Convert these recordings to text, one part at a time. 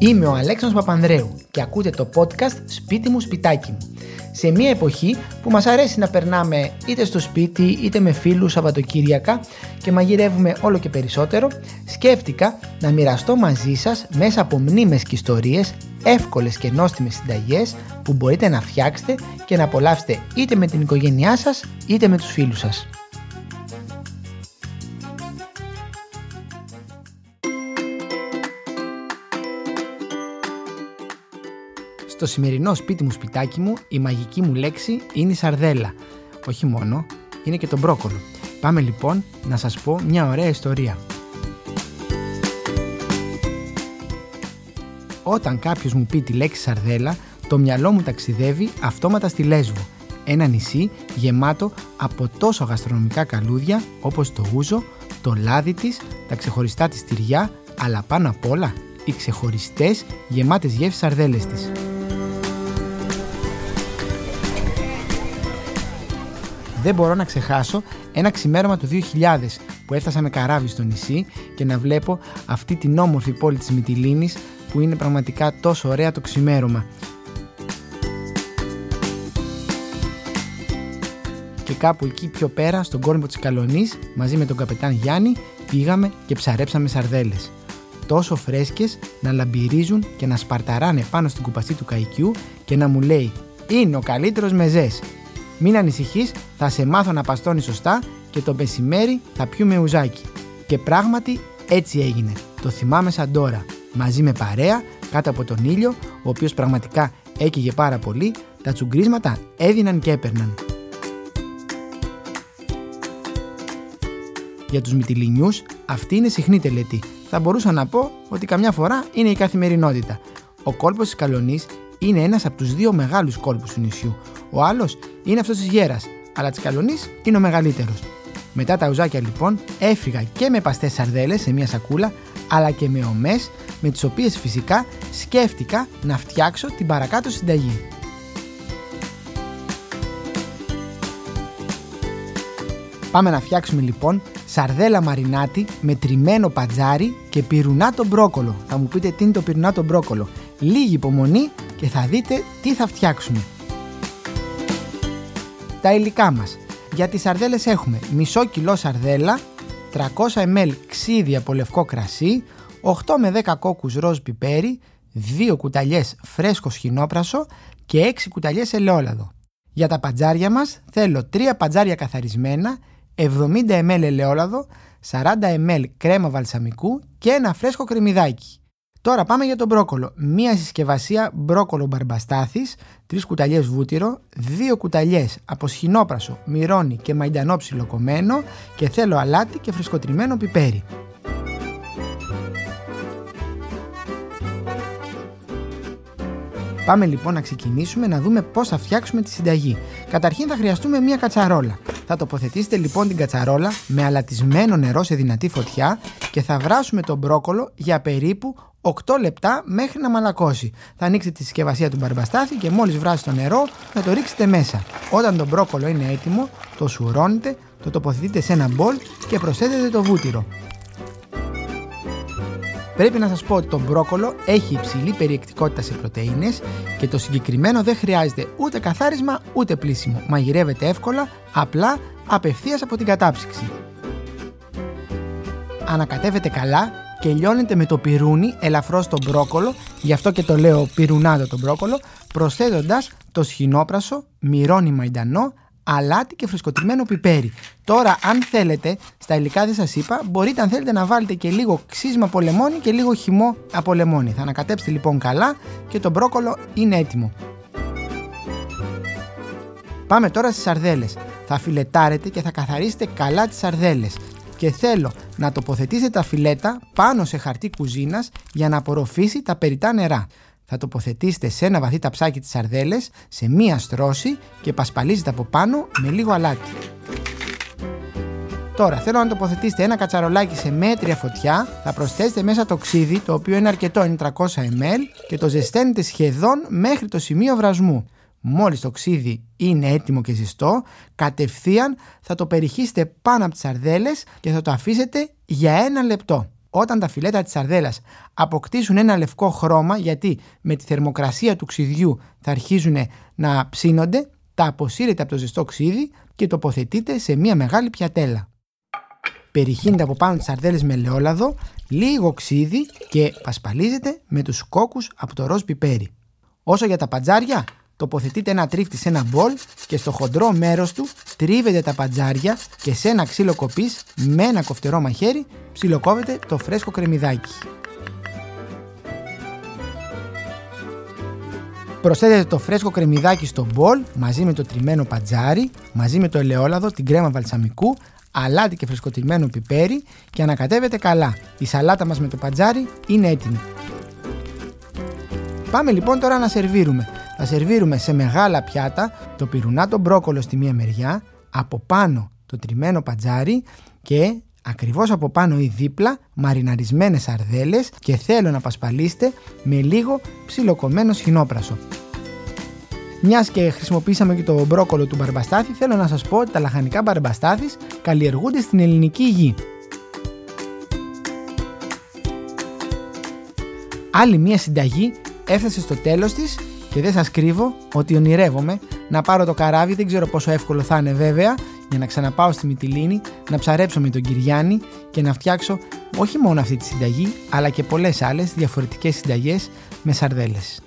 Είμαι ο Αλέξανδρος Παπανδρέου και ακούτε το podcast «Σπίτι μου, σπιτάκι μου». Σε μια εποχή που μας αρέσει να περνάμε είτε στο σπίτι είτε με φίλους Σαββατοκύριακα και μαγειρεύουμε όλο και περισσότερο, σκέφτηκα να μοιραστώ μαζί σας μέσα από μνήμες και ιστορίες εύκολες και νόστιμες συνταγές που μπορείτε να φτιάξετε και να απολαύσετε είτε με την οικογένειά σας είτε με τους φίλους σας. Στο σημερινό σπίτι μου σπιτάκι μου η μαγική μου λέξη είναι η σαρδέλα. Όχι μόνο, είναι και το μπρόκολο. Πάμε λοιπόν να σας πω μια ωραία ιστορία. Όταν κάποιος μου πει τη λέξη σαρδέλα, το μυαλό μου ταξιδεύει αυτόματα στη Λέσβο. Ένα νησί γεμάτο από τόσο γαστρονομικά καλούδια όπως το ούζο, το λάδι της, τα ξεχωριστά της τυριά, αλλά πάνω απ' όλα οι ξεχωριστές γεμάτες γεύσεις σαρδέλες της. Δεν μπορώ να ξεχάσω ένα ξημέρωμα του 2000 που έφτασα με καράβι στο νησί και να βλέπω αυτή την όμορφη πόλη της Μυτιλίνης που είναι πραγματικά τόσο ωραία το ξημέρωμα. Και κάπου εκεί πιο πέρα στον κόρμπο της Καλονής μαζί με τον καπετάν Γιάννη πήγαμε και ψαρέψαμε σαρδέλες. Τόσο φρέσκες να λαμπυρίζουν και να σπαρταράνε πάνω στην κουπαστή του καϊκιού και να μου λέει «Είναι ο καλύτερος μεζές, μην ανησυχείς, θα σε μάθω να παστώνεις σωστά και το μεσημέρι θα πιούμε ουζάκι. Και πράγματι έτσι έγινε. Το θυμάμαι σαν τώρα. Μαζί με παρέα, κάτω από τον ήλιο, ο οποίος πραγματικά έκυγε πάρα πολύ, τα τσουγκρίσματα έδιναν και έπαιρναν. Για τους μυτιλινιούς αυτή είναι συχνή τελετή. Θα μπορούσα να πω ότι καμιά φορά είναι η καθημερινότητα. Ο κόλπος της Καλονής είναι ένας από τους δύο μεγάλους κόλπους του νησιού. Ο άλλος είναι αυτός της Γέρας, αλλά της Καλονής είναι ο μεγαλύτερος. Μετά τα ουζάκια λοιπόν έφυγα και με παστές σαρδέλες σε μια σακούλα, αλλά και με ομές, με τις οποίες φυσικά σκέφτηκα να φτιάξω την παρακάτω συνταγή. Πάμε να φτιάξουμε λοιπόν σαρδέλα μαρινάτη με τριμμένο πατζάρι και πυρουνάτο μπρόκολο. Θα μου πείτε τι είναι το πυρουνάτο μπρόκολο. Λίγη υπομονή και θα δείτε τι θα φτιάξουμε. Τα υλικά μας. Για τις σαρδέλες έχουμε μισό κιλό σαρδέλα, 300 ml ξύδι από λευκό κρασί, 8 με 10 κόκκους ροζ πιπέρι, 2 κουταλιές φρέσκο σχοινόπρασο και 6 κουταλιές ελαιόλαδο. Για τα παντζάρια μας θέλω 3 παντζάρια καθαρισμένα, 70 ml ελαιόλαδο, 40 ml κρέμα βαλσαμικού και ένα φρέσκο κρεμμυδάκι. Τώρα πάμε για τον μπρόκολο. Μία συσκευασία μπρόκολο μπαρμπαστάθης, 3 κουταλιές βούτυρο, 2 κουταλιές από σχοινόπρασο, μυρώνι και μαϊντανό ψιλοκομμένο και θέλω αλάτι και φρεσκοτριμμένο πιπέρι. Πάμε λοιπόν να ξεκινήσουμε να δούμε πώς θα φτιάξουμε τη συνταγή. Καταρχήν θα χρειαστούμε μία κατσαρόλα. Θα τοποθετήσετε λοιπόν την κατσαρόλα με αλατισμένο νερό σε δυνατή φωτιά και θα βράσουμε τον μπρόκολο για περίπου 8 λεπτά μέχρι να μαλακώσει. Θα ανοίξετε τη συσκευασία του μπαρμπαστάθη και μόλις βράσει το νερό θα το ρίξετε μέσα. Όταν το μπρόκολο είναι έτοιμο, το σουρώνετε, το τοποθετείτε σε ένα μπολ και προσθέτετε το βούτυρο. Πρέπει να σας πω ότι το μπρόκολο έχει υψηλή περιεκτικότητα σε πρωτεΐνες και το συγκεκριμένο δεν χρειάζεται ούτε καθάρισμα ούτε πλήσιμο. Μαγειρεύεται εύκολα, απλά, απευθείας από την κατάψυξη. Ανακατεύετε καλά και λιώνετε με το πυρούνι ελαφρώς στο μπρόκολο, γι' αυτό και το λέω πυρουνάδο το μπρόκολο, προσθέτοντας το σχοινόπρασο, μυρώνει μαϊντανό, αλάτι και φρεσκοτριμμένο πιπέρι. Τώρα, αν θέλετε, στα υλικά δεν σας είπα, μπορείτε αν θέλετε να βάλετε και λίγο ξύσμα από λεμόνι και λίγο χυμό από λεμόνι. Θα ανακατέψετε λοιπόν καλά και το μπρόκολο είναι έτοιμο. Πάμε τώρα στις σαρδέλες. Θα φιλετάρετε και θα καθαρίσετε καλά τις σαρδέλες και θέλω να τοποθετήσετε τα φιλέτα πάνω σε χαρτί κουζίνας για να απορροφήσει τα περιτά νερά. Θα τοποθετήσετε σε ένα βαθύ ταψάκι τις σαρδέλες σε μία στρώση και πασπαλίζετε από πάνω με λίγο αλάτι. Τώρα θέλω να τοποθετήσετε ένα κατσαρολάκι σε μέτρια φωτιά, θα προσθέσετε μέσα το ξύδι το οποίο είναι αρκετό, είναι 300 ml και το ζεσταίνετε σχεδόν μέχρι το σημείο βρασμού. Μόλις το ξύδι είναι έτοιμο και ζεστό, κατευθείαν θα το περιχύσετε πάνω από τις σαρδέλες και θα το αφήσετε για ένα λεπτό. όταν τα φιλέτα της σαρδέλας αποκτήσουν ένα λευκό χρώμα γιατί με τη θερμοκρασία του ξυδιού θα αρχίζουν να ψήνονται, τα αποσύρετε από το ζεστό ξύδι και τοποθετείτε σε μια μεγάλη πιατέλα. Περιχύνετε από πάνω τις σαρδέλες με ελαιόλαδο, λίγο ξύδι και πασπαλίζετε με τους κόκκους από το ροζ πιπέρι. Όσο για τα πατζάρια, τοποθετείτε ένα τρίφτη σε ένα μπολ και στο χοντρό μέρος του τρίβετε τα πατζάρια και σε ένα ξύλο κοπής με ένα κοφτερό μαχαίρι ψιλοκόβετε το φρέσκο κρεμμυδάκι. Προσθέτετε το φρέσκο κρεμμυδάκι στο μπολ μαζί με το τριμμένο πατζάρι, μαζί με το ελαιόλαδο, την κρέμα βαλσαμικού, αλάτι και φρεσκοτριμμένο πιπέρι και ανακατεύετε καλά. Η σαλάτα μας με το πατζάρι είναι έτοιμη. Πάμε λοιπόν τώρα να σερβίρουμε. Θα σερβίρουμε σε μεγάλα πιάτα το πυρουνάτο μπρόκολο στη μία μεριά, από πάνω το τριμμένο πατζάρι και ακριβώς από πάνω ή δίπλα μαριναρισμένες σαρδέλες και θέλω να πασπαλίσετε με λίγο ψιλοκομμένο σχοινόπρασο. Μιας και χρησιμοποίησαμε και το μπρόκολο του μπαρμπαστάθη, θέλω να σας πω ότι τα λαχανικά μπαρμπαστάθης καλλιεργούνται στην ελληνική γη. Άλλη μια συνταγή έφτασε στο τέλος της και δεν σας κρύβω ότι ονειρεύομαι να πάρω το καράβι, δεν ξέρω πόσο εύκολο θα είναι βέβαια, για να ξαναπάω στη Μυτιλίνη, να ψαρέψω με τον Κυριάννη και να φτιάξω όχι μόνο αυτή τη συνταγή, αλλά και πολλές άλλες διαφορετικές συνταγές με σαρδέλες.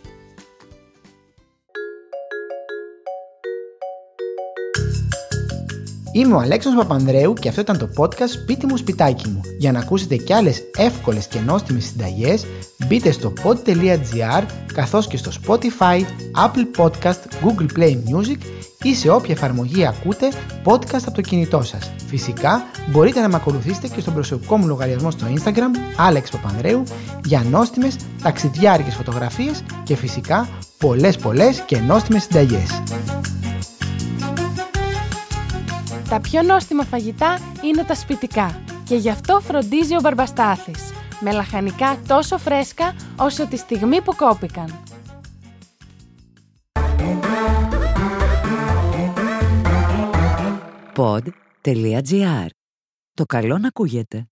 Είμαι ο Αλέξανδρος Παπανδρέου και αυτό ήταν το podcast «Σπίτι μου, σπιτάκι μου». Για να ακούσετε κι άλλες εύκολες και νόστιμες συνταγές, μπείτε στο pod.gr καθώς και στο Spotify, Apple Podcast, Google Play Music ή σε όποια εφαρμογή ακούτε podcast από το κινητό σας. Φυσικά μπορείτε να με ακολουθήσετε και στον προσωπικό μου λογαριασμό στο Instagram Alex Παπανδρέου για νόστιμες ταξιδιάρικες φωτογραφίες και φυσικά πολλές πολλές και νόστιμες συνταγές. Τα πιο νόστιμα φαγητά είναι τα σπιτικά και γι' αυτό φροντίζει ο Μπαρμπαστάθης, με λαχανικά τόσο φρέσκα όσο τη στιγμή που κόπηκαν. Pod.gr. Το καλό να ακούγεται.